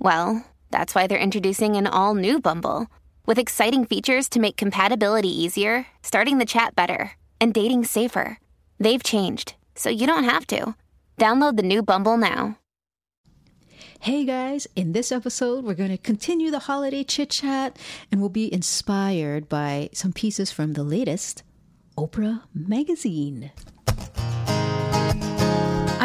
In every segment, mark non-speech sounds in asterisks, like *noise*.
well, that's why they're introducing an all new Bumble with exciting features to make compatibility easier, starting the chat better, and dating safer. They've changed, so you don't have to. Download the new Bumble now. Hey guys, in this episode, we're going to continue the holiday chit chat and we'll be inspired by some pieces from the latest Oprah magazine.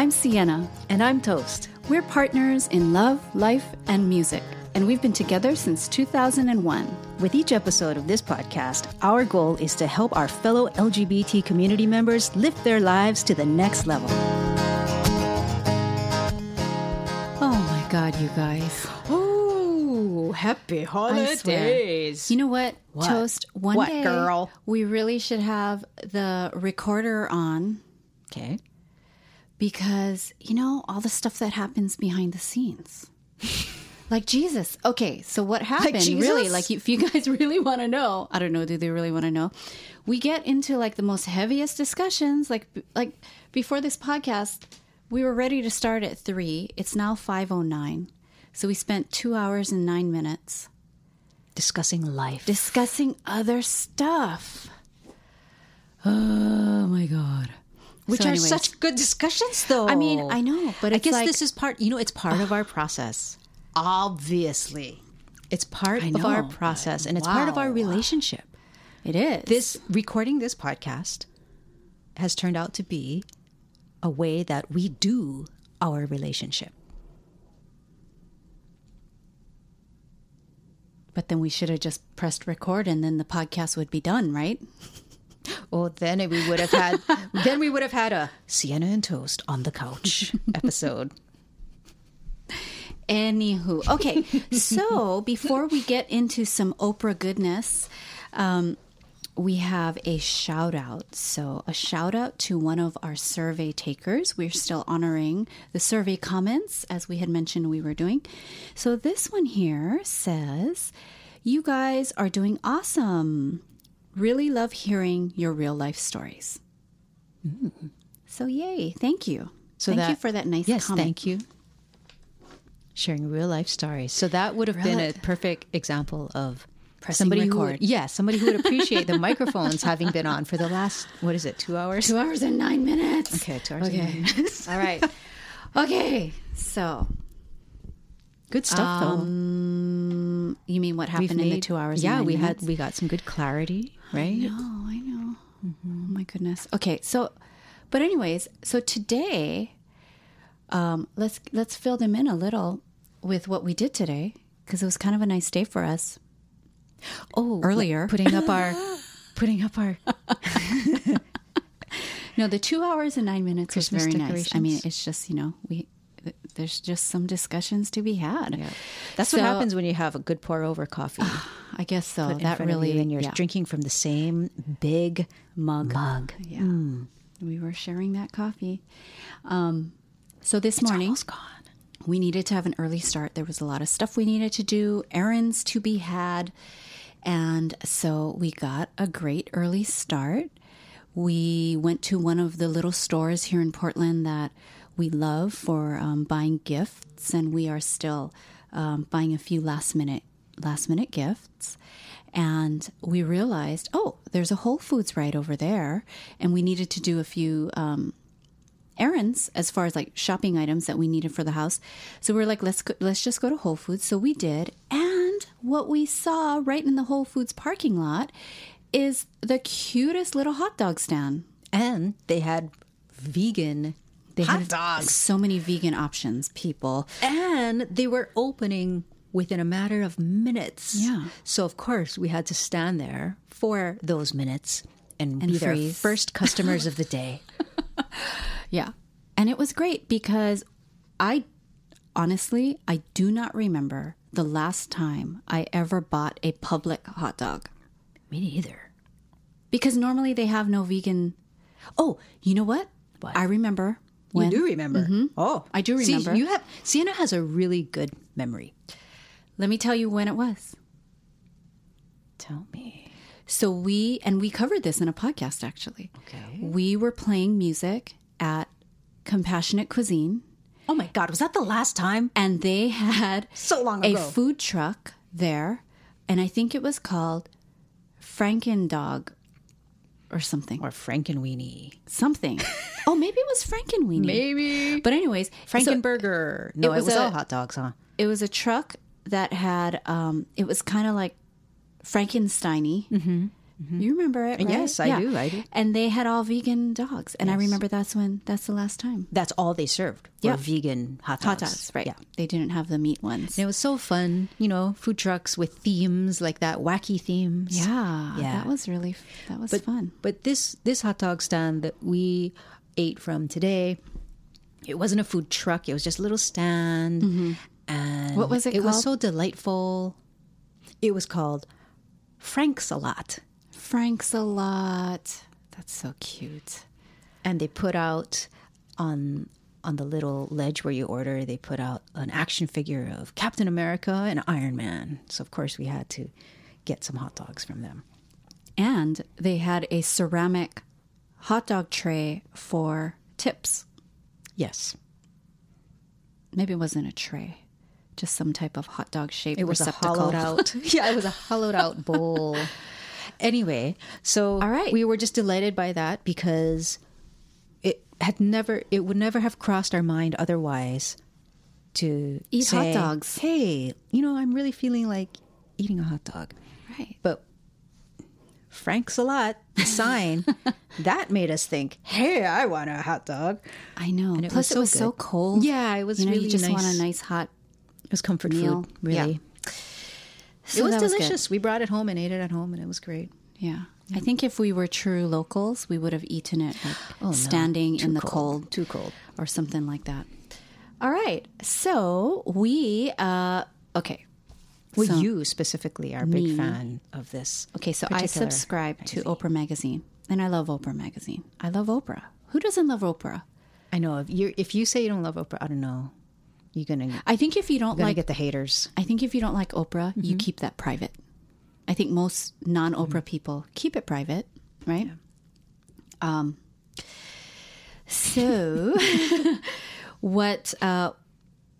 I'm Siena. And I'm Toast. We're partners in love, life, and music, and we've been together since 2001. With each episode of this podcast, our goal is to help our fellow LGBT community members lift their lives to the next level. Oh my God, you guys. Oh, happy holidays. You know what, What? Toast? One What, day, girl? we really should have the recorder on Okay. Because, you know, all the stuff that happens behind the scenes. *laughs* Like Jesus. Okay, so what happened really? Like, if you guys *laughs* really want to know, I don't know. Do they really want to know? We get into like the most heaviest discussions. Like, like before this podcast, we were ready to start at three. It's now five oh nine, so we spent two hours and nine minutes Discussing life. discussing other stuff. Oh my god! Which So are anyways. such good discussions, though. I mean, I know, but I guess like- this is part. You know, it's part of our process. Obviously, it's part I of our know, process, and it's part of our wow. relationship. It is This recording this podcast has turned out to be a way that we do our relationship. But then we should have just pressed record, and then the podcast would be done, right? *laughs* Well, then we would have had *laughs* then we would have had a Siena and Toast on the couch episode. Anywho, okay. so before we get into some Oprah goodness, um, we have a shout out. So, a shout out to one of our survey takers. We're still honoring the survey comments as we had mentioned we were doing. So, this one here says, You guys are doing awesome. Really love hearing your real life stories. So, yay. Thank you. So thank that- you for that nice yes, comment. thank you. Sharing real life stories. So that would have been a perfect example of Pressing somebody who record. would, yeah, somebody who would appreciate the *laughs* microphones having been on for the last what is it, two hours? Two hours and nine minutes. Okay, two hours and Okay. nine minutes. *laughs* All right. Okay. So, Good stuff though. um, you mean what happened in the two hours? Yeah, we had we got some good clarity, right? Oh, I know. Oh my goodness. Okay. So, but anyways, so today, um, let's let's fill them in a little with what we did today because it was kind of a nice day for us. Oh, Earlier. putting up our *laughs* putting up our *laughs* No, the two hours and nine minutes Christmas was very nice. I mean, it's just you know we there's just some discussions to be had. yeah. That's So- what happens when you have a good pour over coffee. *sighs* I guess so. that really you and you're yeah. drinking from the same big mug. mug. Yeah, we were sharing that coffee. Um, so this morning Almost gone. we needed to have an early start. There was a lot of stuff we needed to do, errands to be had, and so we got a great early start. We went to one of the little stores here in Portland that we love for um, buying gifts, and we are still um, buying a few last minute last minute gifts. And we realized, oh, there's a Whole Foods right over there, and we needed to do a few um, errands as far as like shopping items that we needed for the house. So we are like, let's go, let's just go to Whole Foods. So we did, and what we saw right in the Whole Foods parking lot is the cutest little hot dog stand. And they had vegan They hot had dogs. so many vegan options, people. And they were opening within a matter of minutes. Yeah. So, of course, we had to stand there for those minutes and, And be their first customers of the *laughs* day. Yeah. And it was great because I honestly, I do not remember the last time I ever bought a public hot dog. Me neither. Because normally they have no vegan. Oh, you know what? What? I remember when you do remember. Mm-hmm. Oh, I do See, remember. you have Siena has a really good memory. Let me tell you when it was. Tell me. So we and we covered this in a podcast actually. Okay. We were playing music at Compassionate Cuisine Oh my God, was that the last time? and they had So long ago. a food truck there and I think it was called Frankendog or something. Or Frankenweenie. something. *laughs* oh, maybe it was Frankenweenie. Maybe. But anyways, so Frankenburger. no, it was was, a- all hot dogs, huh? it was a truck that had um it was kind of like Frankensteiny. Mm-hmm. Mm-hmm. You remember it, right? Yes, I do, I do. And they had all vegan dogs, and I remember that's when that's the last time. That's all they served. Were Yeah. vegan hot dogs. Hot dogs, right? Yeah. They didn't have the meat ones. And it was so fun, you know, food trucks with themes like that, wacky themes. Yeah, Yeah. that was really that was but fun. But this this hot dog stand that we ate from today, it wasn't a food truck. It was just a little stand. Mm-hmm. And What was it It was so delightful. It was called Frank's a lot, Frank's a lot. That's so cute. and they put out on on the little ledge where you order. They put out an action figure of Captain America and Iron Man. So of course we had to get some hot dogs from them. And they had a ceramic hot dog tray for tips. Yes, Maybe it wasn't a tray, just some type of hot dog shaped It was a receptacle. hollowed out. *laughs* yeah, it was a hollowed out bowl. *laughs* Anyway, so All right. we were just delighted by that because it had never, it would never have crossed our mind otherwise to Eat hot dogs. Hey, you know, I'm really feeling like eating a hot dog, Right. but Frank's a lot *laughs* sign that made us think, hey, I want a hot dog. I know. Plus, was it so was so good. cold. Yeah, it was you know, really you just want a nice hot. It was comfort Meal. food, really. So it was good. delicious. we brought it home and ate it at home, and it was great. Yeah. I think if we were true locals, we would have eaten it like Oh, standing Too in the cold. cold. Too cold. Or something like that. All right. So we, uh, okay. Well, So- you specifically are a big Me. fan of this. Okay, so I subscribe to. Oprah Magazine, and I love Oprah Magazine. I love Oprah. Who doesn't love Oprah? I know if you if you say you don't love Oprah, I don't know. You're gonna I think if you don't like get the haters. I think if you don't like Oprah, you Mm-hmm. keep that private. I think most non Oprah people keep it private, right? Um, so, *laughs* what uh,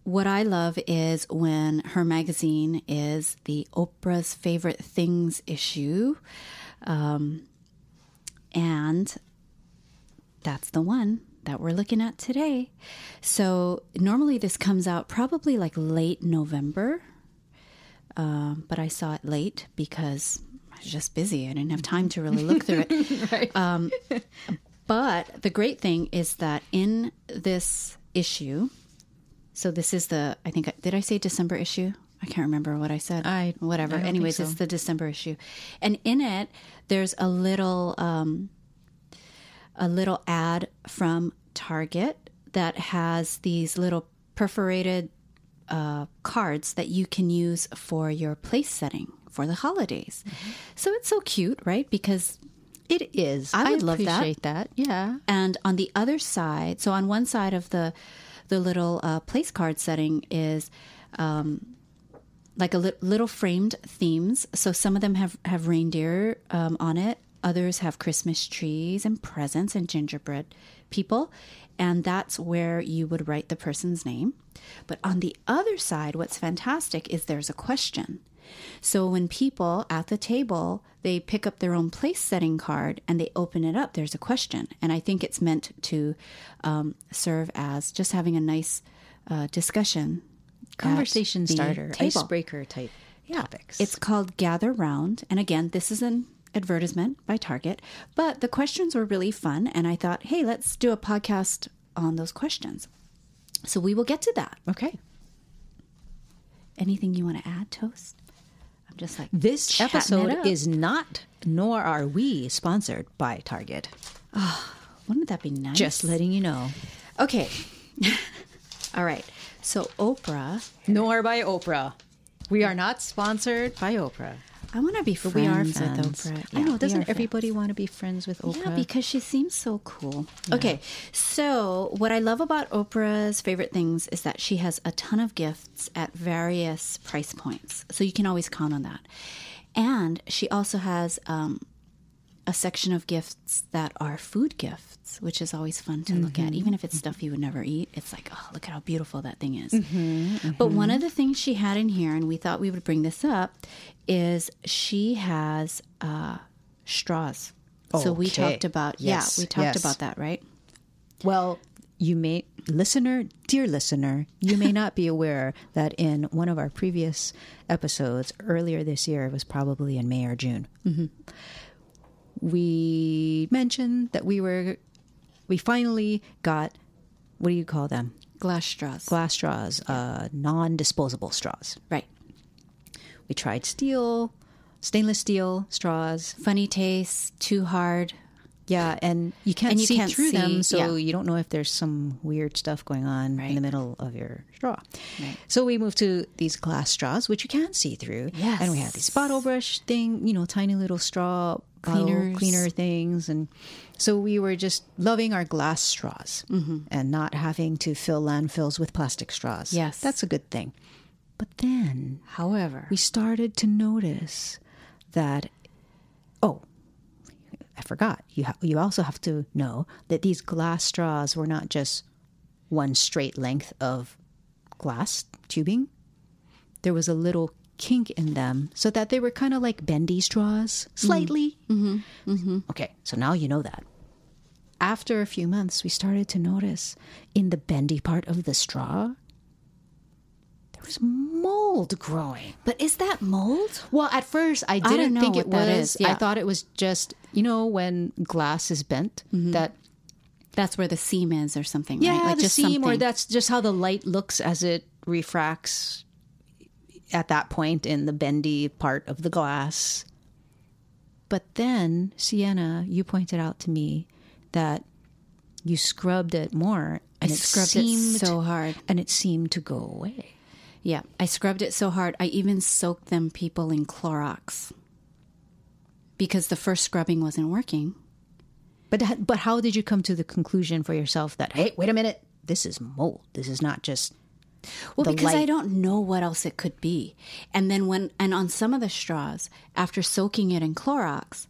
what I love is when her magazine is the Oprah's favorite things issue, um, and that's the one that we're looking at today. So normally this comes out probably like late November, um, but I saw it late because I was just busy. I didn't have time to really look through it. *laughs* Um, but the great thing is that in this issue, so this is the I think did I say December issue? I can't remember what I said. I- whatever. I Anyways, so. it's the December issue, and in it there's a little um, a little ad from Target that has these little perforated uh, cards that you can use for your place setting for the holidays. Mm-hmm. So it's so cute, right? Because It is. I would love that. appreciate that. Yeah. and on the other side, so on one side of the the little uh, place card setting is um, like a li- little framed themes. So some of them have have reindeer um, on it. Others have Christmas trees and presents and gingerbread people, and that's where you would write the person's name. But on the other side, what's fantastic is there's a question. So when people at the table they pick up their own place setting card and they open it up, there's a question, and I think it's meant to um, serve as just having a nice uh, discussion, Conversation starter, table. icebreaker type. topics. It's called Gather Round. And again, this is an advertisement by Target, but the questions were really fun. And I thought, hey, let's do a podcast on those questions. So we will get to that. okay. Anything you want to add, Toast? I'm just like, This episode is not, nor are we sponsored by Target. Ah, wouldn't that be nice? Just letting you know. Okay. *laughs* All right. So Oprah, Nor by Oprah. We are not sponsored by Oprah. I want to be friends we are with fans. Oprah. I know. Doesn't everybody want to be friends with Oprah? Yeah, because she seems so cool. Okay, so what I love about Oprah's favorite things is that she has a ton of gifts at various price points. So you can always count on that. And she also has um, a section of gifts that are food gifts, which is always fun to look at. Mm-hmm. Even if it's stuff you would never eat, it's like, oh, look at how beautiful that thing is. Mm-hmm, mm-hmm. But one of the things she had in here, and we thought we would bring this up, is she has uh, straws. So we talked about, Yes, yeah, we talked yes. about that, right? Well, you may, listener, dear listener, you may not be aware that in one of our previous episodes earlier this year, it was probably in May or June, we mentioned that we were, we finally got, what do you call them? Glass straws. Glass straws, uh, non disposable straws. right. We tried steel, stainless steel straws. Funny taste, too hard. Yeah, and you can't And you see can't through them, so yeah. you don't know if there's some weird stuff going on in the middle of your straw. Right. So we moved to these glass straws, which you can see through. Yes. And we have these bottle brush thing, you know, tiny little straw Cleaners. cleaner things, and so we were just loving our glass straws Mm-hmm. and not having to fill landfills with plastic straws. Yes. that's a good thing. But then However, we started to notice that oh i forgot you ha- you also have to know that these glass straws were not just one straight length of glass tubing there was a little kink in them so that they were kind of like bendy straws slightly mm-hmm. Mm-hmm. okay so now you know that after a few months we started to notice in the bendy part of the straw there was mold growing but is that mold? well, at first I didn't know think it was. yeah. I thought it was just you know when glass is bent that That's where the seam is, or something. yeah right? like the seam or that's just how the light looks as it refracts at that point in the bendy part of the glass. But then Siena, you pointed out to me that you scrubbed it more. I And it scrubbed it so hard. and it seemed to go away. Yeah, I scrubbed it so hard. I even soaked them people in Clorox because the first scrubbing wasn't working. But but how did you come to the conclusion for yourself that hey, wait a minute, this is mold. This is not just Well, because I don't know what else it could be. And then when and on some of the straws, after soaking it in Clorox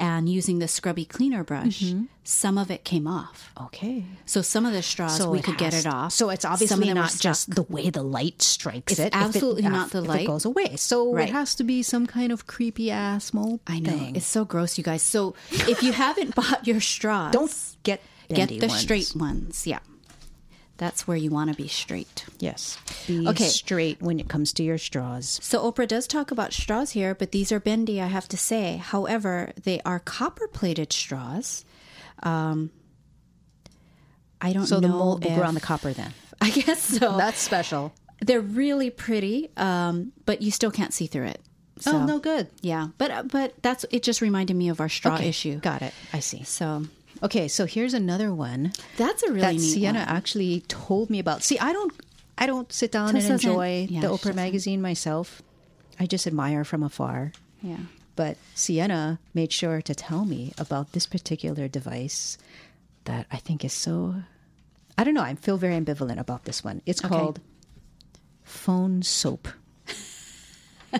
and using the scrubby cleaner brush, Mm-hmm. some of it came off. okay. So some of the straws we could get it off. So it's obviously not just the way the light strikes It's it. if it- absolutely not the light. It goes away. So Right. it has to be some kind of creepy ass mold. I know thing. it's so gross, you guys. So if you *laughs* haven't bought your straws, Don't get get the ones. straight ones. Yeah, that's where you want to be straight. Yes. Be Okay. straight when it comes to your straws. So Oprah does talk about straws here, but these are bendy, I have to say. However, they are copper plated straws. Um, I don't So know. the mold will if, grow on the copper then. *laughs* I guess so. That's special. They're really pretty, um, but you still can't see through it. So, oh no, good. Yeah, but but that's it. Just reminded me of our straw Okay, issue. Got it. I see. So Okay, so here's another one that's a really that Siena one. actually told me about. See, I don't, I don't sit down Tess and enjoy yeah, the Oprah magazine myself. I just admire from afar. Yeah. But Siena made sure to tell me about this particular device that I think is so. I don't know. I feel very ambivalent about this one. It's Okay. called phone soap. *laughs*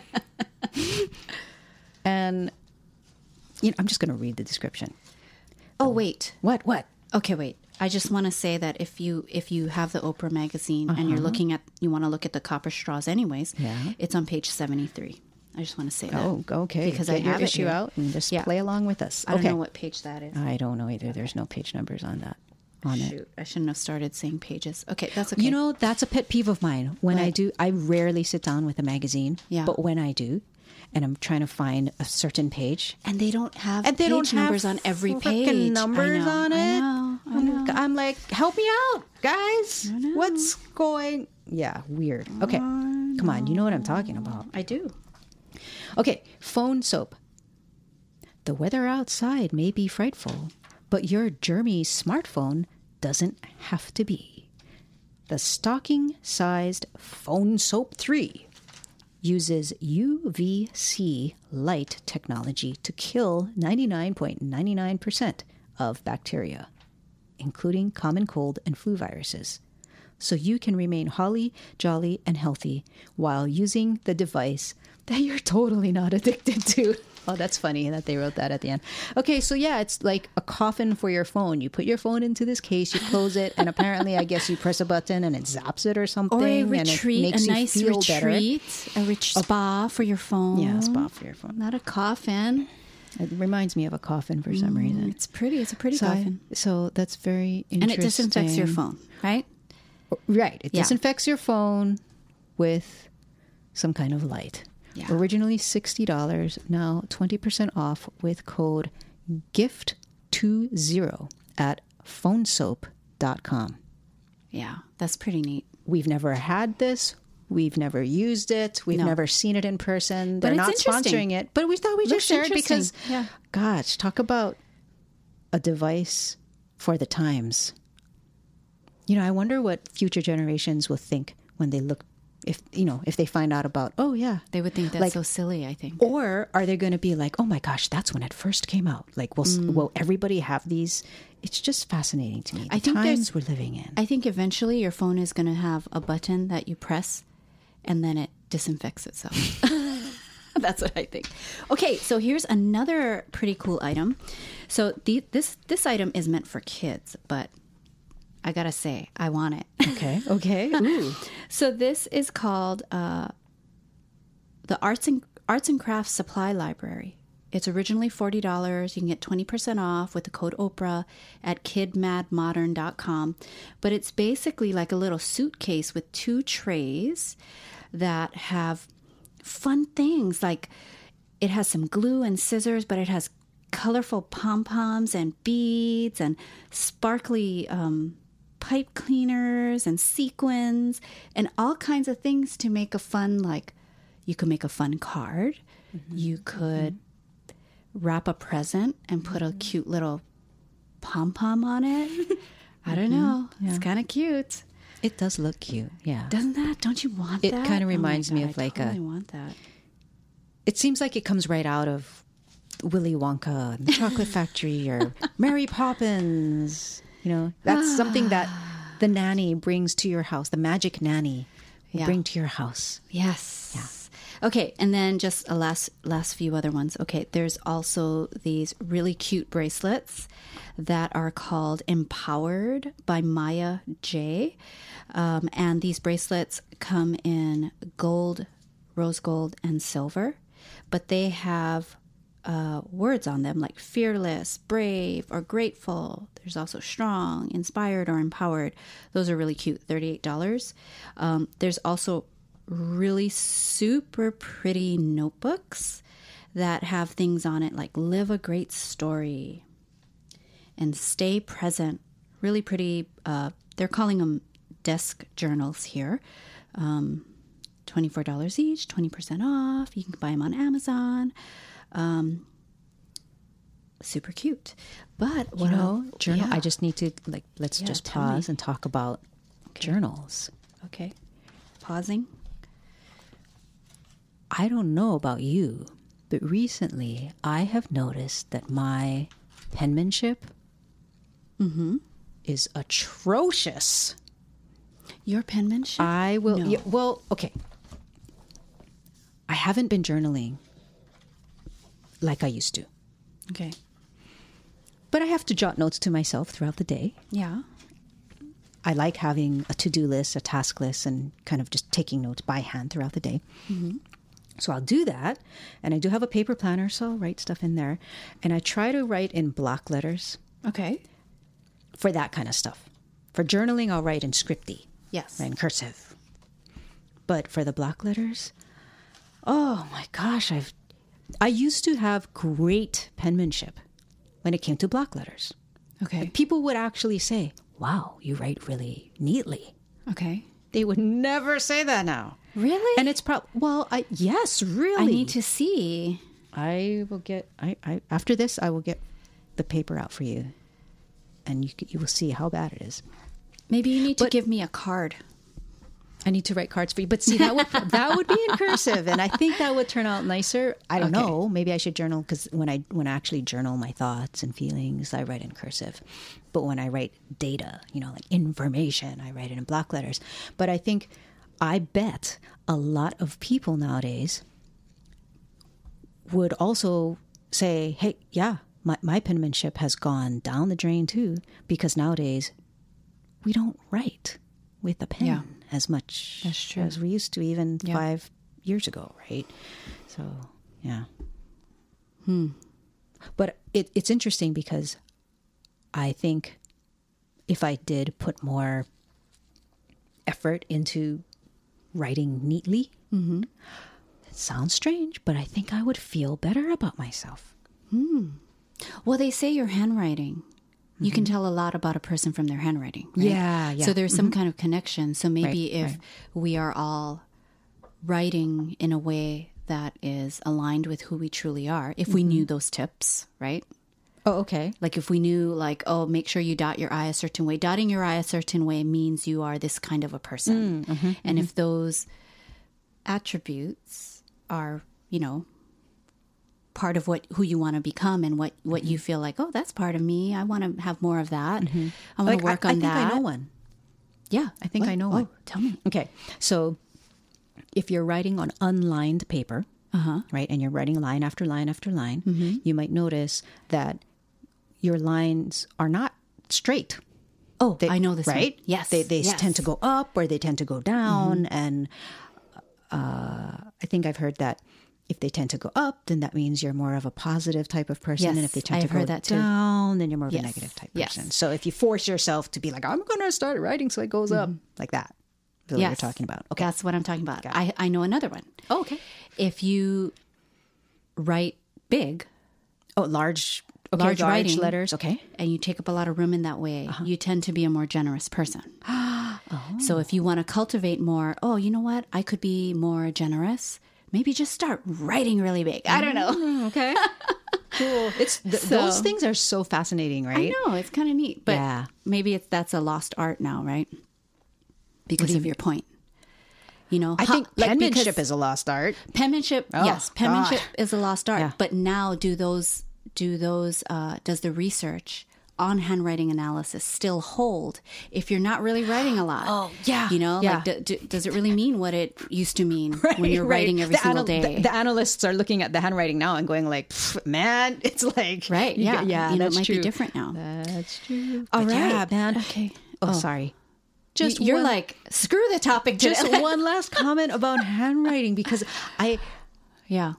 and you know, I'm just going to read the description. Oh wait. What? What? Okay, wait. I just want to say that if you if you have the Oprah magazine and you're looking at you want to look at the copper straws anyways, Uh-huh. Yeah. it's on page 73. I just want to say that. Oh, okay. Because Get I your have issue out and just Yeah. play along with us. I don't okay. know what page that is. I don't know either. There's no page numbers on that. on it. I shouldn't have started saying pages. Okay, that's okay. You know, that's a pet peeve of mine. When I do, I rarely sit down with a magazine. Yeah. But when I do, and I'm trying to find a certain page, and they don't have and they page don't numbers have on every page. numbers know, on it. I know. I I'm, know. I'm like, help me out, guys. What's going? Yeah, weird. Okay, come on. You know what I'm talking about. I do. Okay, phone soap. The weather outside may be frightful, but your germy smartphone doesn't have to be. The stocking sized Phone Soap 3 uses UVC light technology to kill 99.99% of bacteria, including common cold and flu viruses. So you can remain holly, jolly, and healthy while using the device that you're totally not addicted to. *laughs* Oh, that's funny that they wrote that at the end. Okay, so yeah, it's like a coffin for your phone. You put your phone into this case, you close it, and apparently, I guess you press a button and it zaps it or something. Or a and it retreat, makes a you nice feel better. retreat, a rich oh. spa for your phone. Yeah, spa for your phone. Not a coffin. It reminds me of a coffin for some mm, reason. It's pretty. It's a pretty So, I- coffin. so that's very interesting. And it disinfects your phone, right? Right. It Yeah. disinfects your phone with some kind of light. Yeah. Originally $60, now 20% off with code GIFT20 at phonesoap.com. Yeah, that's pretty neat. We've never had this. We've never used it. We've No. never seen it in person. They're it's not sponsoring it, but we thought we just shared because. Yeah. gosh, talk about a device for the times. You know, I wonder what future generations will think when they look, if you know, if they find out about, oh yeah, They would think that's Like- so silly. I think. or are they going to be like, oh my gosh, that's when it first came out? Like, will Mm. will everybody have these? It's just fascinating to me. The I think times we're living in. I think eventually your phone is going to have a button that you press, and then it disinfects itself. *laughs* That's what I think. Okay, so here's another pretty cool item. So the, this this item is meant for kids, but I gotta say, I want it. okay, *laughs* okay. Ooh. So this is called uh, the Arts and Arts and Crafts Supply Library. It's originally forty dollars. You can get twenty percent off with the code Oprah at kidmademodern.com. But it's basically like a little suitcase with two trays that have fun things. Like it has some glue and scissors, but it has colorful pom poms and beads and sparkly um, pipe cleaners and sequins and all kinds of things to make a fun like you could make a fun card. Mm-hmm. You could wrap a present and put a mm-hmm. cute little pom pom on it. I don't mm-hmm. know. It's kind of cute. It does look cute. Yeah. doesn't that? Don't you want that? It that? kinda Oh my reminds me God, of I like a- totally want that. It seems like it comes right out of Willy Wonka and the Chocolate Factory or *laughs* Mary Poppins. You know, that's something that the nanny brings to your house. The magic nanny will Yeah. bring to your house. Yes. Okay, and then just a last last few other ones. Okay, there's also these really cute bracelets that are called Empowered by Maya J. Um, and these bracelets come in gold, rose gold, and silver, but they have uh, words on them like fearless, brave, or grateful. There's also strong, inspired, or empowered. Those are really cute. $38. Um, there's also really super pretty notebooks that have things on it like live a great story and stay present. Really pretty. Uh, they're calling them desk journals here. Um, $24 each, 20% off. You can buy them on Amazon. Um, super cute. But You know, el- journal. yeah. I just need to like let's Yeah, just tell me. pause and talk about journals. Okay. Pausing. I don't know about you, but recently I have noticed that my penmanship Mm-hmm. is atrocious. Your penmanship? I will. No. yeah, well, okay. I haven't been journaling like I used to, okay. but I have to jot notes to myself throughout the day. Yeah. I like having a to do list, a task list, and kind of just taking notes by hand throughout the day. Mm-hmm. So I'll do that. And I do have a paper planner, so I'll write stuff in there. And I try to write in block letters. Okay. for that kind of stuff. For journaling, I'll write in scripty, Yes. in cursive. But for the block letters, oh my gosh, I've I used to have great penmanship when it came to block letters. Okay. People would actually say, "Wow, you write really neatly." Okay. They would never say that now. Really? And it's probably well, I yes, really. I need to see. I will get. I, I after this, I will get the paper out for you, and you you will see how bad it is. Maybe you need to give me a card. I need to write cards for you, but see that would *laughs* that would be in cursive, and I think that would turn out nicer. I don't Okay. know. Maybe I should journal because when I when I actually journal my thoughts and feelings, I write in cursive. But when I write data, you know, like information, I write it in block letters. But I think I bet a lot of people nowadays would also say, "Hey, yeah, my my penmanship has gone down the drain too," because nowadays we don't write with a pen Yeah. As much as we used to even Yeah. five years ago, right? So, yeah. Hmm. But it, it's interesting because I think if I did put more effort into writing neatly, Mm-hmm. it sounds strange, but I think I would feel better about myself. Hmm. Well, they say your handwriting. You can tell a lot about a person from their handwriting. right? Mm-hmm. Yeah, yeah. So there's some kind of connection. So maybe Right, if right. we are all writing in a way that is aligned with who we truly are, if we Mm-hmm. knew those tips, right? Oh, okay. Like if we knew, like, oh, make sure you dot your I a certain way. Dotting your I a certain way means you are this kind of a person. Mm, mm-hmm, and if those attributes are, you know, part of what who you want to become and what what Mm-hmm. you feel like, oh, that's part of me. I want to have more of that. I want Like, to work I, on I think that. I know one. Yeah, I think What? I know Oh, one. tell me. Okay, so if you're writing on unlined paper, Uh-huh. right, and you're writing line after line after line, Mm-hmm. you might notice that your lines are not straight. Oh, They- I know this one. right? Yes, they they yes. Mm-hmm. tend to go up or they tend to go down, and uh, I think I've heard that. If they tend to go up, then that means you're more of a positive type of person. and Yes, if they tend I to go that too. down, then you're more of Yes, a negative type yes. person. So if you force yourself to be like, I'm going to start writing so it goes up, like that. that, is what you're Mm-hmm. Talking about. Okay. That's what I'm talking about. I, I know another one. Oh, okay. If you write big Oh, large, okay, Large large, writing. letters. Okay. and you take up a lot of room in that way, Uh-huh. you tend to be a more generous person. *gasps* Oh. So if you want to cultivate more, oh, you know what? I could be more generous. Maybe just start writing really big. I don't know. Okay. *laughs* cool. It's th- So- those things are so fascinating, right? I know it's kind of neat, but Yeah. maybe it's that's a lost art now, right? Because of your point. You know, I how- think like, penmanship is a lost art. penmanship. Oh, yes, penmanship God. is a lost art. Yeah. But now, do those do those uh, does the research on handwriting analysis still hold if you're not really writing a lot? Oh, yeah, you know, yeah. like d- d- does it really mean what it used to mean *laughs* when you're writing every the single anal- day? The, the analysts are looking at the handwriting now and going like, "Man, *laughs* it's like right? Yeah, yeah, You know, it might true. be different now. That's true. All But yeah, man. Okay. Oh, Oh. sorry. Just Just you're one- like screw the topic. Just *laughs* one last comment about handwriting because I yeah.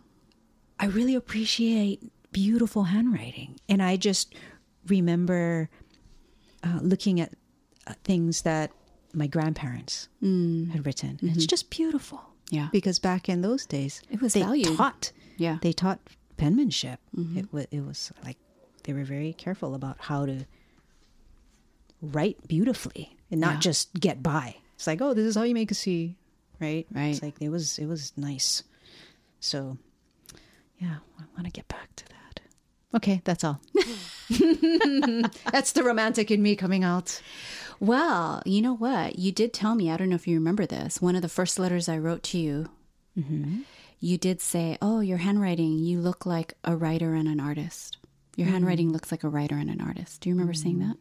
I really appreciate beautiful handwriting. And I just remember uh, looking at uh, things that my grandparents had written. And It's just beautiful. Yeah. Because back in those days, It was they valued. taught. Yeah. They taught penmanship. It, was, it was like they were very careful about how to write beautifully and not Yeah. just get by. It's like, oh, this is how you make a C, right? Right. It's like it was it was nice. So, yeah, I want to get back to that. Okay, that's all. *laughs* that's the romantic in me coming out. Well, you know what? You did tell me, I don't know if you remember this, one of the first letters I wrote to you, mm-hmm. you did say, Oh, your handwriting, you look like a writer and an artist. Your mm-hmm. handwriting looks like a writer and an artist. Do you remember saying mm-hmm. that?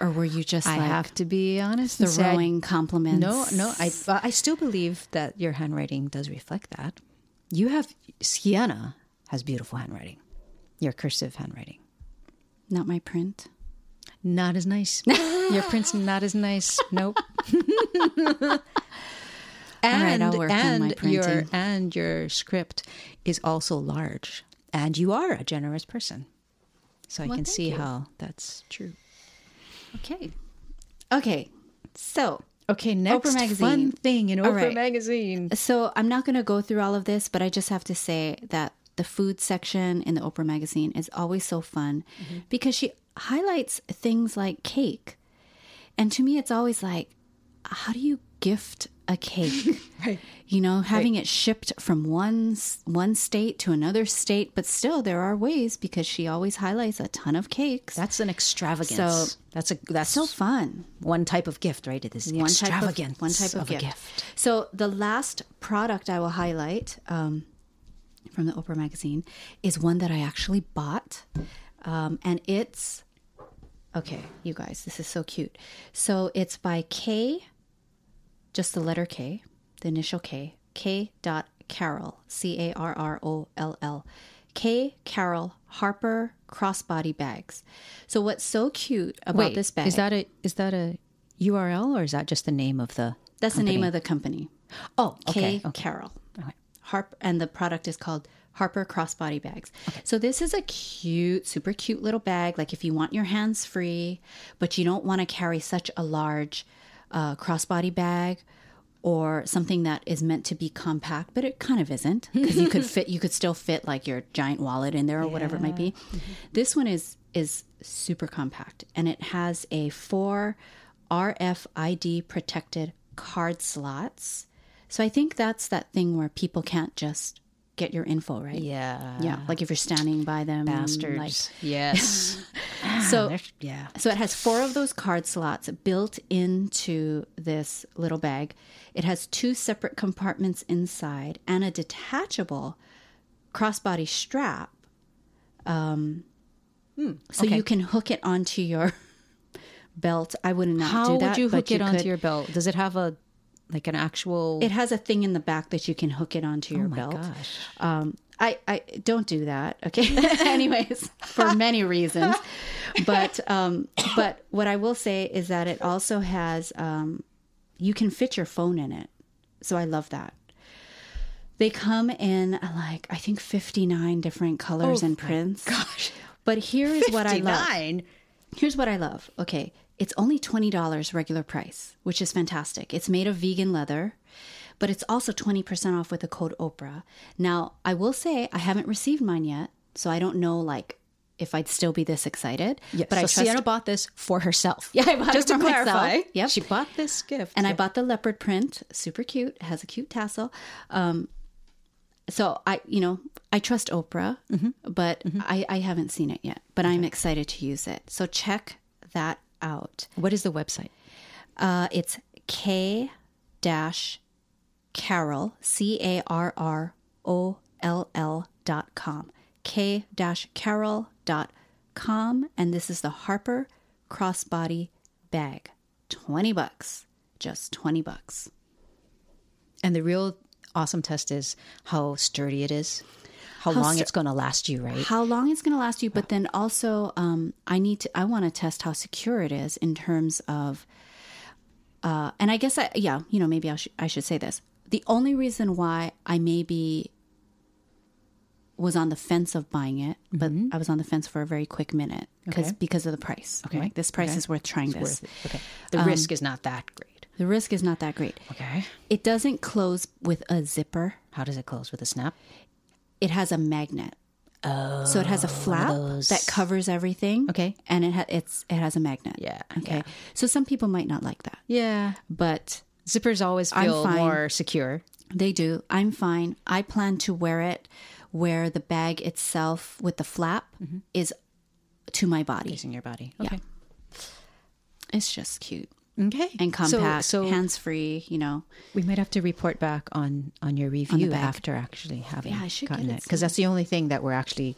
Or were you just I like have to be honest. say I- throwing compliments? No, no, I uh, I still believe that your handwriting does reflect that. You have Siena has beautiful handwriting. Your cursive handwriting. Not my print. Not as nice. *laughs* Your print's not as nice. Nope. *laughs* *laughs* and I'll work on and my your and your script is also large, and you are a generous person. So I can see you. how that's true. Okay. Okay. So, Okay, next Oprah fun thing in Oprah right. Magazine. so I'm not going to go through all of this, but I just have to say that the food section in the Oprah magazine is always so fun because she highlights things like cake. And to me, it's always like, how do you gift a cake? *laughs* Right. You know, having it shipped from one one state to another state, but still there are ways because she always highlights a ton of cakes. That's an extravagance. So- that's a that's so fun. one type of gift, right? It is one type of extravagance one type of, a gift. gift. So the last product I will highlight um, from the Oprah magazine is one that I actually bought, um, and it's okay. You guys, this is so cute. So it's by K, just the letter K, the initial K, K dot Carroll, C A R R O L L, K Carroll Harper crossbody bags. So what's so cute about Wait, this bag? is that a is that a URL or is that just the name of the? That's the name of the company. Oh, K okay. okay. Carroll. Okay. Harp and the product is called Harper Crossbody Bags. So this is a cute, super cute little bag. Like if you want your hands free, but you don't want to carry such a large uh, crossbody bag or something that is meant to be compact, but it kind of isn't because you could *laughs* fit. You could still fit like your giant wallet in there or whatever it might be. This one is is super compact and it has a four RFID protected card slots. So I think that's that thing where people can't just get your info, right? Yeah. Yeah, like if you're standing by them, Bastards. Like, *laughs* yes. *laughs* so, yeah. so it has four of those card slots built into this little bag. It has two separate compartments inside and a detachable crossbody strap. Um, so okay. you can hook it onto your *laughs* belt. I would not How do that. How would you hook it onto could- your belt? Does it have a like an actual? It has a thing in the back that you can hook it onto your oh my belt. gosh. Um, I, I don't do that. Okay. *laughs* Anyways, *laughs* for many reasons, *laughs* but um, but what I will say is that it also has um, you can fit your phone in it, so I love that. They come in uh, like I think fifty nine different colors and prints. Gosh. But here is what I love. Here's what I love. Okay, it's only $20 regular price, which is fantastic. It's made of vegan leather, but it's also 20% off with the code Oprah. Now, I will say I haven't received mine yet, so I don't know like if I'd still be this excited. Yes. but so I trust Siena bought this for herself. *laughs* Yeah, I bought Just it to for myself. clarify. Yep. She bought this gift. and I bought the leopard print, super cute. It has a cute tassel. Um, so I, you know, I trust Oprah, but I, I haven't seen it yet. But I'm excited to use it. So check that out. what is the website? Uh, it's K dash Carroll C A R R O L L dot com. K dash Carroll dot com, and this is the Harper Crossbody Bag. Twenty bucks, just twenty bucks. And the real awesome test is how sturdy it is, how, long stu- it's going to last you, right? How long it's going to last you, but then also, um, I need to. I want to test how secure it is in terms of. Uh, and I guess I, yeah, you know, maybe I, sh- I should say this. The only reason why I maybe was on the fence of buying it, but I was on the fence for a very quick minute because Okay. because of the price. Okay, like, this price Okay. is worth trying this. Worth. Okay. The risk is not that great. The risk is not that great. Okay. It doesn't close with a zipper. How does it close with a snap? It has a magnet. Oh, so it has a oh, flap that covers everything. Okay. and it ha- it's it has a magnet. Yeah, Okay. yeah. So some people might not like that, Yeah. but Zippers always feel more secure. they do. I'm fine. I plan to wear it where the bag itself with the flap mm-hmm. is to my body. Facing your body. Yeah. It's just cute Okay. and compact, So, hands free. You know. we might have to report back on on your review bag. after actually having Yeah, I should gotten get it because that's the only thing that we're actually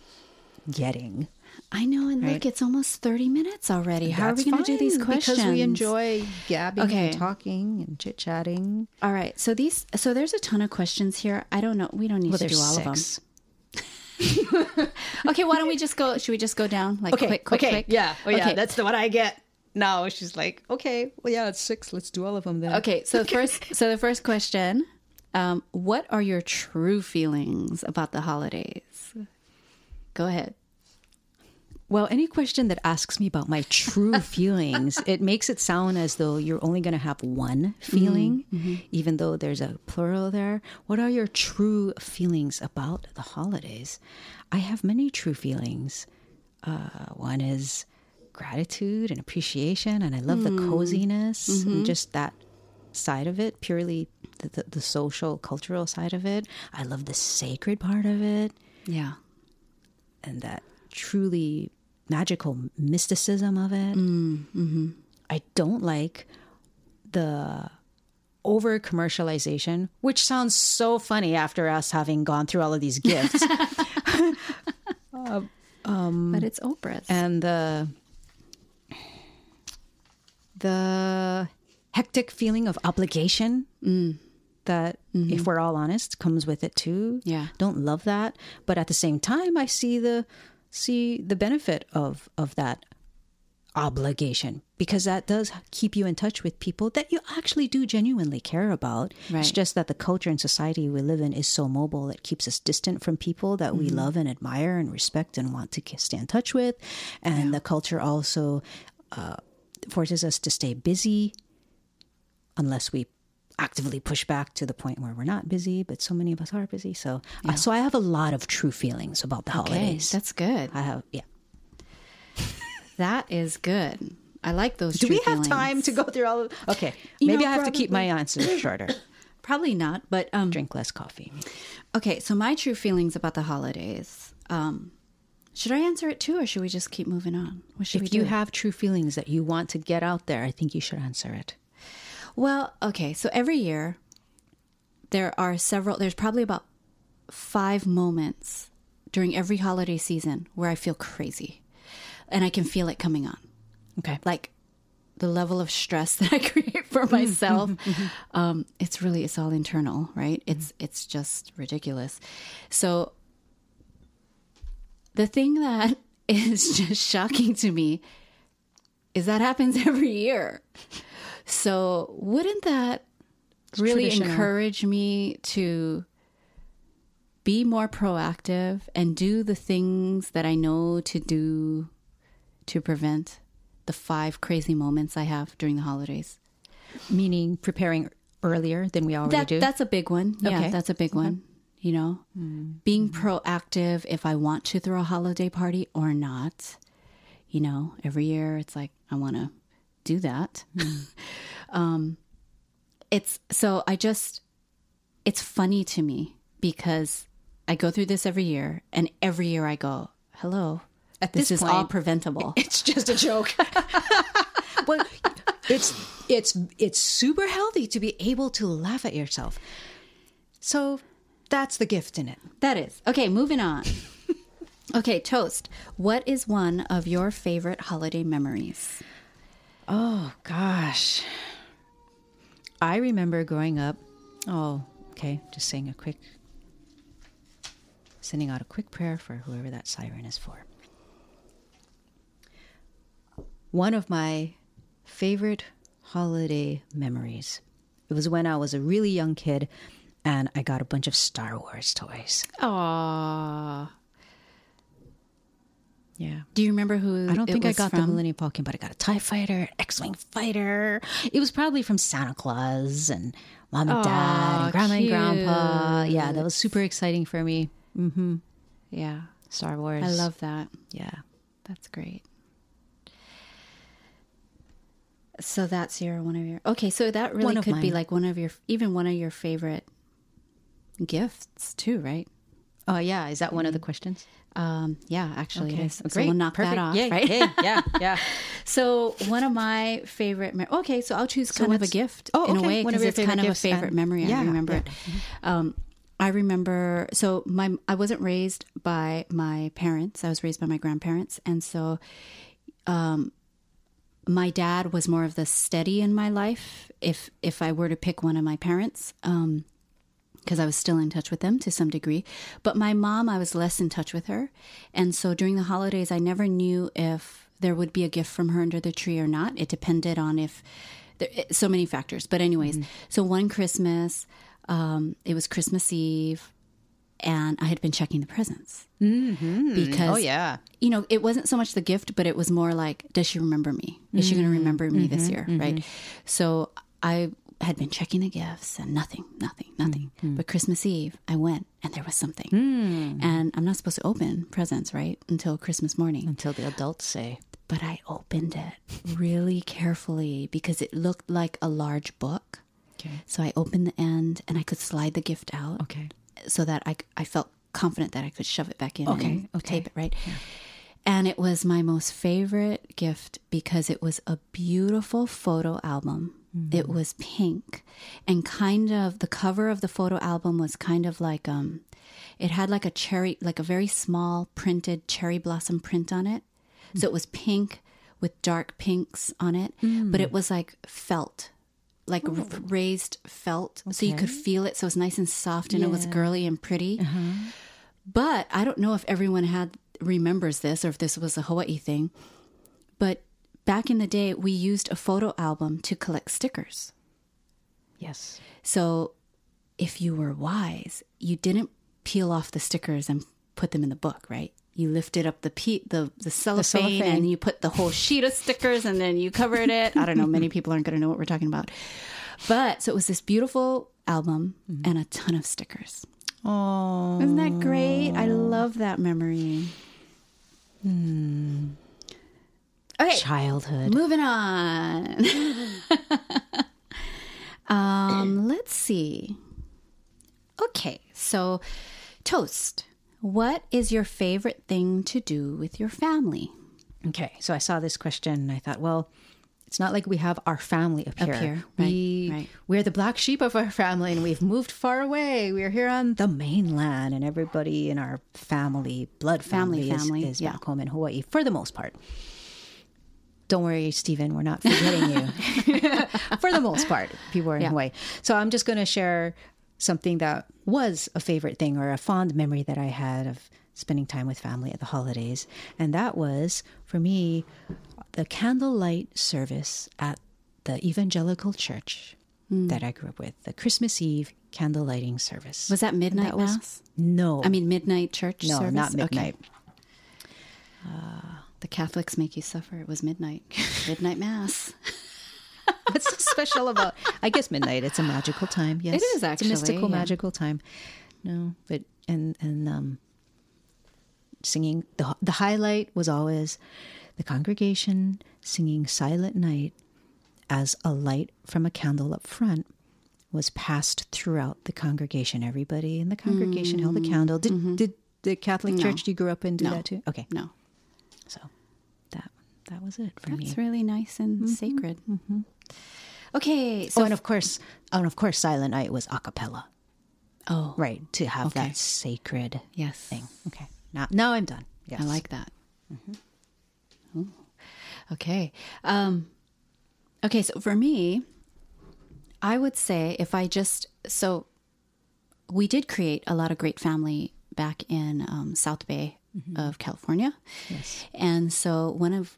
getting. I know, and look, it's almost thirty minutes already. How are we going to do these questions? Because we enjoy gabbing Okay. and talking and chit chatting. All right, so these, so there's a ton of questions here. I don't know. We don't need Well, to do all six. of them. *laughs* Okay, why don't we just go? Should we just go down like quick, quick, quick? yeah, oh, yeah. Okay. That's the one I get. No, she's like, okay, well, yeah, it's six. Let's do all of them then. Okay, so the *laughs* first, so the first question: um, What are your true feelings about the holidays? Go ahead. Well, any question that asks me about my true *laughs* feelings, it makes it sound as though you're only going to have one feeling, mm-hmm. even though there's a plural there. What are your true feelings about the holidays? I have many true feelings. Uh, one is gratitude and appreciation, and I love mm. the coziness mm-hmm. and just that side of it, purely the, the, the social, cultural side of it. I love the sacred part of it. Yeah. And that truly magical mysticism of it. Mm, mm-hmm. I don't like the over commercialization, which sounds so funny after us having gone through all of these gifts. *laughs* *laughs* uh, um, but it's Oprah's. And the the hectic feeling of obligation mm. that, mm-hmm. if we're all honest, comes with it too. Yeah, don't love that, but at the same time, I see the see the benefit of of that obligation because that does keep you in touch with people that you actually do genuinely care about. Right. It's just that the culture and society we live in is so mobile, it keeps us distant from people that mm-hmm. we love and admire and respect and want to stay in touch with. And yeah. the culture also uh, forces us to stay busy unless we actively push back to the point where we're not busy, but so many of us are busy. So, uh, yeah. uh, so I have a lot of true feelings about the okay, holidays. That's good. I have, yeah. *laughs* that is good. I like those. Do we have feelings. time to go through all of? Okay, you maybe know, I have probably, to keep my answers *coughs* shorter. Probably not, but um, drink less coffee. Okay, so my true feelings about the holidays. Um, should I answer it too, or should we just keep moving on? What should if we do? you have true feelings that you want to get out there, I think you should answer it. Well, okay. So every year, there are several, there's probably about five moments during every holiday season where I feel crazy and I can feel it coming on. Okay. Like the level of stress *laughs* that I create for myself. *laughs* um, it's really, it's all internal, right? It's, it's just ridiculous. So the thing that *laughs* is just shocking to me is that happens *laughs* every year. So, wouldn't that really encourage me to be more proactive and do the things that I know to do to prevent the five crazy moments I have during the holidays? Meaning preparing earlier than we already that, do? That's a big one. Okay. Yeah, that's a big one. You know, mm. being proactive if I want to throw a holiday party or not. You know, every year it's like, I want to do that. Mm. *laughs* um, it's so I just, it's funny to me because I go through this every year, and every year I go, hello. At this, this point, is all preventable. *laughs* It's just a joke. *laughs* well, it's it's it's super healthy to be able to laugh at yourself. So that's the gift in it. That is. Okay, moving on. *laughs* okay, toast. What is one of your favorite holiday memories? Oh, gosh. I remember growing up. Oh, okay. Just saying a quick, sending out a quick prayer for whoever that siren is for. One of my favorite holiday memories. It was when I was a really young kid and I got a bunch of Star Wars toys. Aww. Yeah. Do you remember who? I don't think I got from? the Millennium Falcon, but I got a Tie Fighter, X Wing Fighter. It was probably from Santa Claus and Mom and Aww, Dad and Grandma cute. and Grandpa. Yeah, that was super exciting for me. Mm-hmm. Yeah, Star Wars. I love that. Yeah, that's great. So that's your one of your okay. So that really could be like one of your even one of your favorite gifts too, right? Oh yeah, is that one of the questions? Um, yeah, actually, okay. So Great. we'll knock Perfect. that off, Yay. right? Hey. Yeah, yeah. *laughs* so one of my favorite. Me- okay, so I'll choose so kind of a gift oh, in okay. a way because it's kind of a favorite and, memory. Yeah, I remember yeah. it. Um, I remember. So my I wasn't raised by my parents. I was raised by my grandparents, and so. Um, my dad was more of the steady in my life. If if I were to pick one of my parents, um, because I was still in touch with them to some degree. But my mom, I was less in touch with her. And so during the holidays, I never knew if there would be a gift from her under the tree or not. It depended on if there, so many factors. But, anyways, mm-hmm. so one Christmas, um, it was Christmas Eve, and I had been checking the presents mm-hmm. because Oh, yeah. you know, it wasn't so much the gift, but it was more like, does she remember me? Is she going to remember me this year? Right. So I had been checking the gifts and nothing, nothing, hmm. nothing. Hmm. But Christmas Eve, I went and there was something. Hmm. And I'm not supposed to open presents, right? Until Christmas morning. Until the adults say, But I opened it really carefully because it looked like a large book. Okay. So I opened the end and I could slide the gift out okay. so that I, I felt confident that I could shove it back in Okay, and okay. tape it right. And it was my most favorite gift because it was a beautiful photo album. Mm-hmm. It was pink and kind of the cover of the photo album was kind of like um it had like a cherry like a very small printed cherry blossom print on it. So it was pink with dark pinks on it, but Mm. it was like felt. Like r- raised felt, so you could feel it. So it was nice and soft, and it was girly and pretty. But I don't know if everyone had remembers this or if this was a Hawaii thing. But back in the day, we used a photo album to collect stickers. Yes. So if you were wise, you didn't peel off the stickers and put them in the book, right? You lifted up the pe- the the cellophane, cellophane. and you put the whole sheet of stickers and then you covered it. I don't know, many people aren't going to know what we're talking about. But so it was this beautiful album mm-hmm. and a ton of stickers. Oh. Isn't that great? I love that memory. Hmm. Okay, Childhood. moving on. *laughs* um, let's see. Okay, so toast. What is your favorite thing to do with your family? Okay, so I saw this question and I thought, well, it's not like we have our family up here. here, right, we, right. We're the black sheep of our family and we've moved far away. We're here on the mainland and everybody in our family, blood Family, family, is- family, is, yeah. back home in Hawaii for the most part. Don't worry, Stephen, we're not forgetting you. *laughs* for the most part, people are in Yeah. Hawaii. So I'm just going to share something that was a favorite thing or a fond memory that I had of spending time with family at the holidays. And that was, for me, the candlelight service at the evangelical church Hmm. that I grew up with, the Christmas Eve candle lighting service. Was that midnight That was- mass? no, I mean, midnight church no, service? not Okay. midnight. The Catholics make you suffer. It was midnight. *laughs* midnight mass. *laughs* What's so special about? I guess midnight. It's a magical time. Yes, It is It's a actually, mystical, yeah. magical time. No, but and and um, singing the the highlight was always the congregation singing "Silent Night" as a light from a candle up front was passed throughout the congregation. Everybody in the congregation held a candle. Did did the Catholic Church you grew up in do Mm-hmm. No. that too? Okay, No. That was it for me. That's really nice and sacred. Okay, so oh, and of course, oh, and of course, Silent Night was a cappella. oh, Right, to have Okay. that sacred yes, thing. Okay. Now now I'm done. Yes. I like that. Ooh. Okay. Um, okay. So for me, I would say if I just so we did create a lot of great family back in um, South Bay of California. Yes. And so one of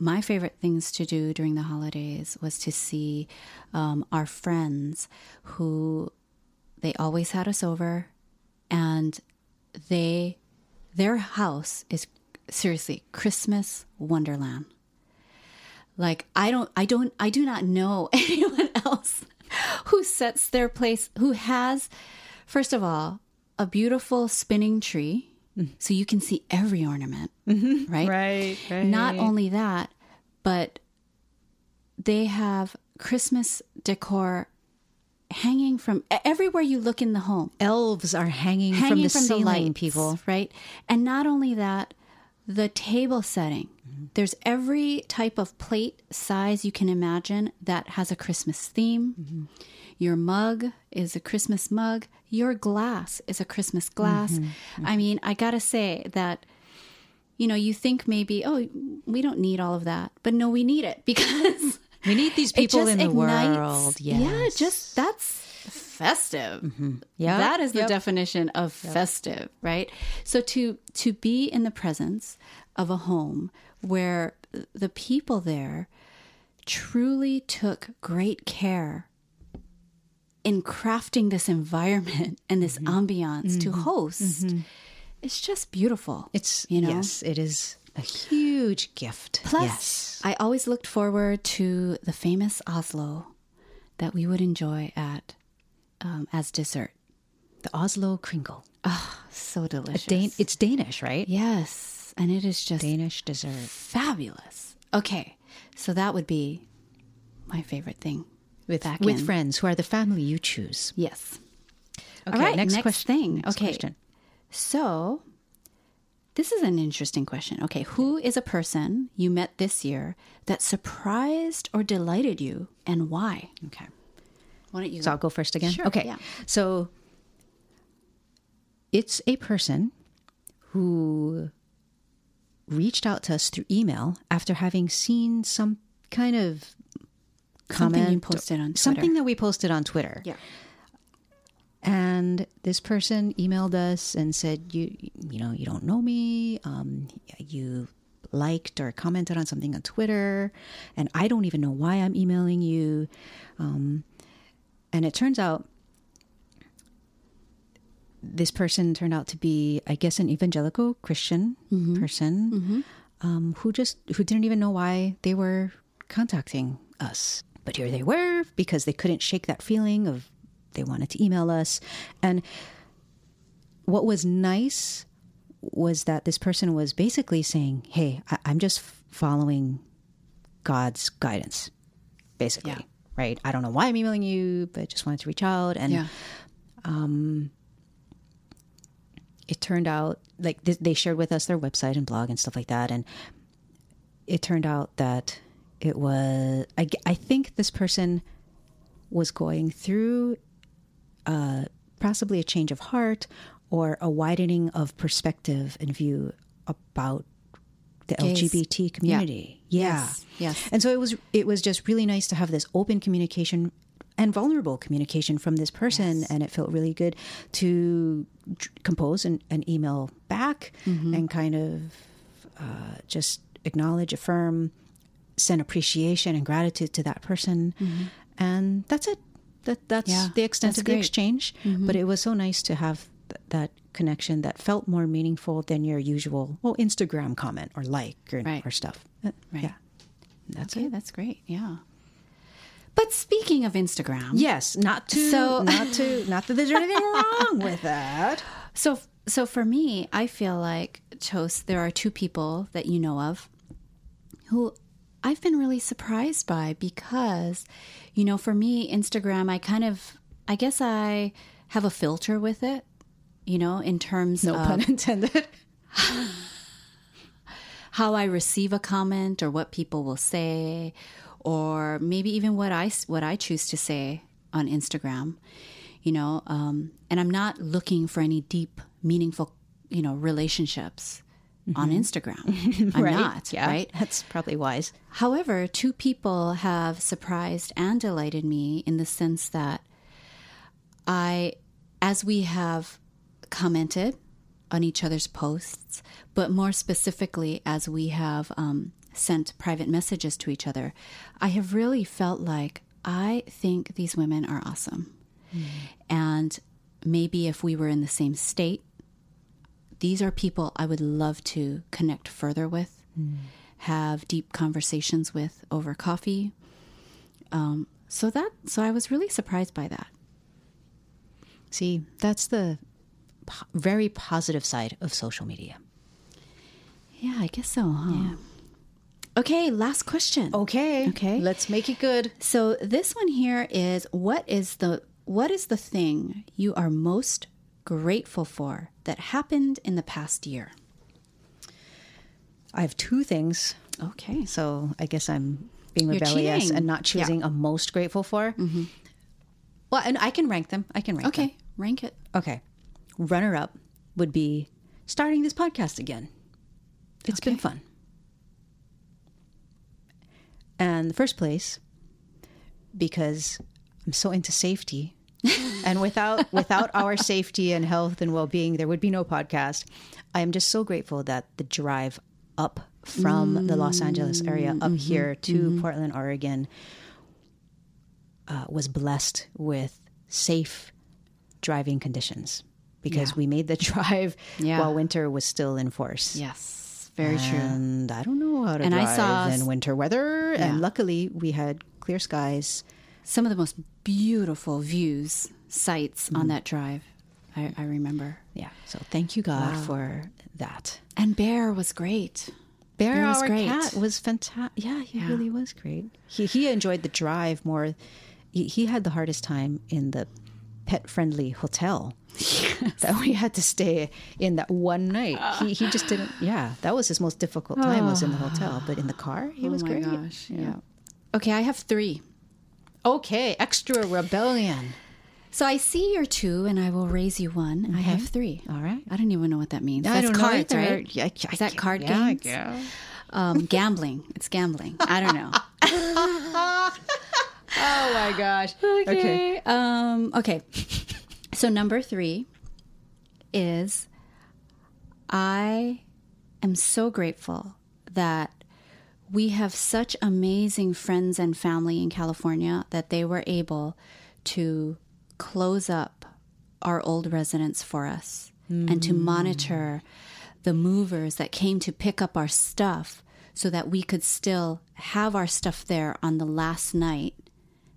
my favorite things to do during the holidays was to see um, our friends who they always had us over and they their house is seriously Christmas wonderland. Like I don't I don't I do not know *laughs* anyone else who sets their place who has first of all a beautiful spinning tree so you can see every ornament, right? Right, right. Not only that, but they have Christmas decor hanging from everywhere you look in the home elves are hanging, hanging from the from ceiling, the lights, people. right? And not only that, the table setting. Mm-hmm. There's every type of plate size you can imagine that has a Christmas theme. Mm-hmm. Your mug is a Christmas mug. Your glass is a Christmas glass. Mm-hmm. I mean, I gotta say that. You know, you think maybe, oh, we don't need all of that, but no, we need it *laughs* because We need these people in the ignites- world. Yeah, just that's festive. Yeah, that is the yep. definition of festive, right? So to to be in the presence of a home where the people there truly took great care in crafting this environment *laughs* and this Mm-hmm. ambiance to host. It's just beautiful. It's you know. yes, it is a huge gift. Plus, yes. I always looked forward to the famous Oslo that we would enjoy at um, as dessert. the Oslo Kringle. Oh so delicious. Dan- it's Danish, right? yes, and it is just Danish dessert. fabulous. Okay, so that would be my favorite thing. With Back with in. friends who are the family you choose. Yes. Okay, All right, next, next question. thing. Next Okay. question. So, this is an interesting question. Okay, who is a person you met this year that surprised or delighted you, and why? Okay. Why don't you? So I'll go first again. Sure, okay. yeah. So it's a person who reached out to us through email after having seen some kind of Something you posted on Twitter. something that we posted on Twitter. yeah. And this person emailed us and said, "You, you know, you don't know me. Um, you liked or commented on something on Twitter, and I don't even know why I'm emailing you." Um, and it turns out this person turned out to be, I guess, an evangelical Christian person Um, who just who didn't even know why they were contacting us. But here they were because they couldn't shake that feeling of they wanted to email us. And what was nice was that this person was basically saying, "Hey, I- I'm just following God's guidance, basically." Yeah. Right? I don't know why I'm emailing you, but just wanted to reach out and Yeah. Um, it turned out like th- they shared with us their website and blog and stuff like that and it turned out that it was I think this person was going through uh, possibly a change of heart or a widening of perspective and view about the Gays. lgbt community yeah. Yes, yes. and so it was it was just really nice to have this open communication and vulnerable communication from this person and it felt really good to compose an, an email back and kind of uh, just acknowledge affirm send appreciation and gratitude to that person and that's it that that's Yeah, the extent that's of the great. exchange but it was so nice to have th- that connection that felt more meaningful than your usual well instagram comment or like or, Right. or stuff Uh, Right. yeah that's Okay, it that's great. Yeah. But speaking of Instagram, Yes, not to So- *laughs* not to not that there's anything wrong with that. *laughs* So, so for me, I feel like Toast. There are two people that you know of who I've been really surprised by because, you know, for me, Instagram, I kind of, I guess I have a filter with it. You know, in terms No of pun intended. *laughs* how I receive a comment or what people will say, or maybe even what I what I choose to say on Instagram. You know, um, and I'm not looking for any deep, meaningful, you know, relationships on Instagram. *laughs* I'm not, Yeah, right? That's probably wise. However, two people have surprised and delighted me in the sense that I, as we have commented on each other's posts, but more specifically as we have um, sent private messages to each other, I have really felt like I think these women are awesome. And maybe if we were in the same state, these are people I would love to connect further with, have deep conversations with over coffee. Um, so that so I was really surprised by that. See, that's the po- very positive side of social media. Yeah, I guess so. Huh? Okay, last question. Okay. Okay. Let's make it good. So this one here is what is the what is the thing you are most grateful for that happened in the past year? I have two things, Okay. so I guess I'm being rebellious and not choosing a most grateful for. Mm-hmm. Well, and I can rank them. I can rank them. Okay, rank it. Okay. Runner up would be starting this podcast again. It's been fun. And the first place, because I'm so into safety. And without without our safety and health and well being, there would be no podcast. I am just so grateful that the drive up from the Los Angeles area mm, up mm-hmm, here to mm-hmm. Portland, Oregon, uh, was blessed with safe driving conditions because Yeah. we made the *laughs* drive Yeah. while winter was still in force. Yes, very true. And I don't know how to And I drive saw s- in winter weather. Yeah. And luckily, we had clear skies. Some of the most beautiful views, sights Mm-hmm. on that drive. I, I remember. Yeah. So thank you, God, for that. And Bear was great. Bear, Bear was great. cat, was fantastic. Yeah, he really was great. He he enjoyed the drive more. He, he had the hardest time in the pet friendly hotel *laughs* that we had to stay in that one night. He he just didn't. Yeah, that was his most difficult time was in the hotel, but in the car he was oh my great. gosh. Yeah. Okay, I have three. Okay, extra rebellion. So I see your two, and I will raise you one. I have three. All right. I don't even know what that means. I That's don't know cards, either. right? Yeah, I- Is that card yeah, games? guess. Um, gambling. It's gambling. I don't know. *laughs* *laughs* Oh my gosh. okay. Um, okay. So number three is I am so grateful that we have such amazing friends and family in California that they were able to close up our old residence for us and to hmm. monitor the movers that came to pick up our stuff so that we could still have our stuff there on the last night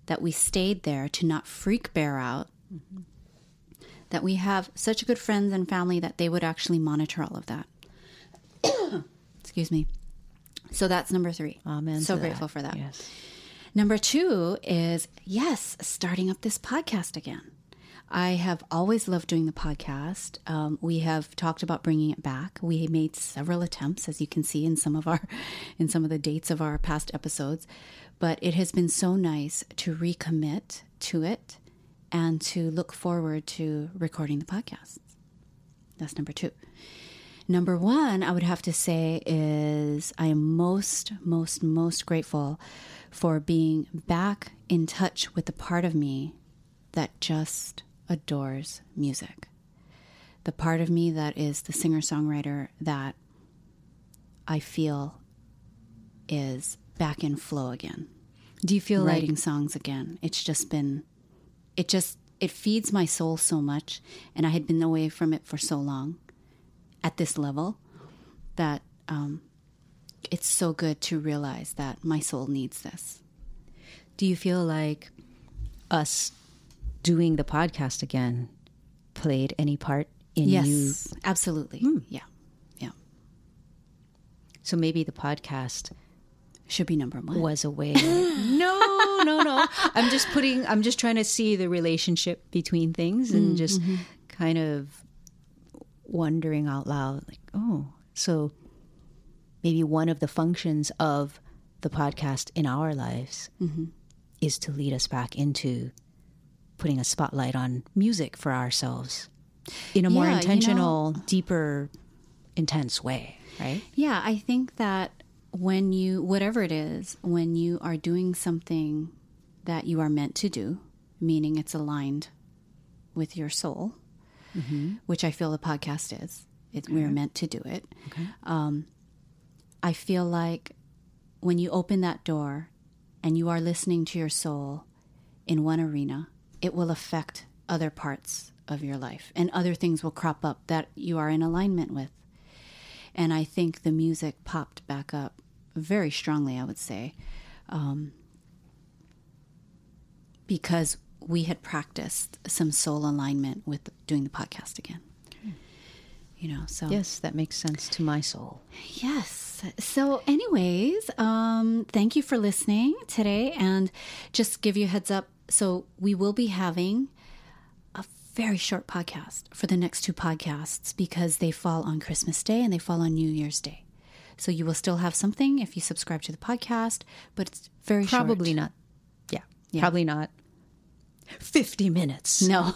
that we stayed there to not freak Bear out. Mm-hmm. That we have such good friends and family that they would actually monitor all of that. *coughs* Excuse me. So that's number three. Amen. So to that. grateful for that. Yes. Number two is yes, starting up this podcast again. I have always loved doing the podcast. Um, we have talked about bringing it back. We made several attempts, as you can see in some of our, *laughs* in some of the dates of our past episodes. But it has been so nice to recommit to it, and to look forward to recording the podcast. That's number two. Number one, I would have to say is I am most, most, most grateful for being back in touch with the part of me that just adores music. The part of me that is the singer songwriter that I feel is back in flow again, Do you feel like writing songs again. It's just been, it just, it feeds my soul so much. And I had been away from it for so long at this level that um, it's so good to realize that my soul needs this. Do you feel like us doing the podcast again played any part in you? Yes, absolutely. Hmm. Yeah, yeah. So maybe the podcast Should be number one. was a way. *laughs* no, no, no. I'm just putting. I'm just trying to see the relationship between things and mm, just mm-hmm. kind of wondering out loud, like, oh, so maybe one of the functions of the podcast in our lives mm-hmm. is to lead us back into putting a spotlight on music for ourselves in a more Yeah, you know- intentional, deeper, intense way, right? Yeah, I think that when you, whatever it is, when you are doing something that you are meant to do, meaning it's aligned with your soul, which I feel the podcast is, it, we're meant to do it. Um, I feel like when you open that door and you are listening to your soul in one arena, it will affect other parts of your life and other things will crop up that you are in alignment with. And I think the music popped back up very strongly, I would say, um, because we had practiced some soul alignment with doing the podcast again. You know, so Yes, that makes sense to my soul. Yes. So, anyways, um, thank you for listening today. And just give you a heads up. So, we will be having a very short podcast for the next two podcasts because they fall on Christmas Day and they fall on New Year's Day. So, you will still have something if you subscribe to the podcast, but it's very Probably short. not. Yeah, Yeah. Probably not. 50 minutes. No.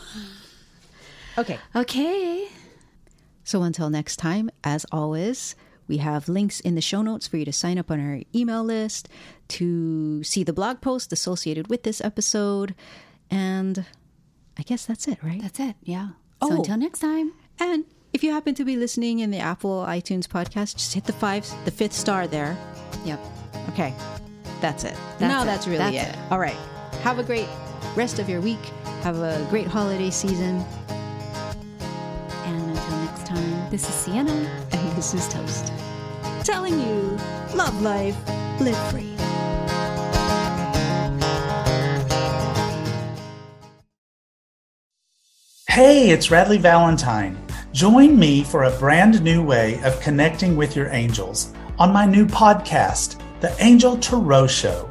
Okay. Okay. So until next time, as always, we have links in the show notes for you to sign up on our email list, to see the blog post associated with this episode. And I guess that's it, right? That's it. Yeah. So, Oh. until next time. And if you happen to be listening in the Apple iTunes podcast, just hit the five, the fifth star there. Yep. Okay. That's it. That's now it. that's really That's it. it. All right. Have a great rest of your week. Have a great holiday season. And until next time, this is Siena. And this is Toast. Telling you, love life, live free. Hey, it's Radleigh Valentine. Join me for a brand new way of connecting with your angels on my new podcast, The Angel Tarot Show.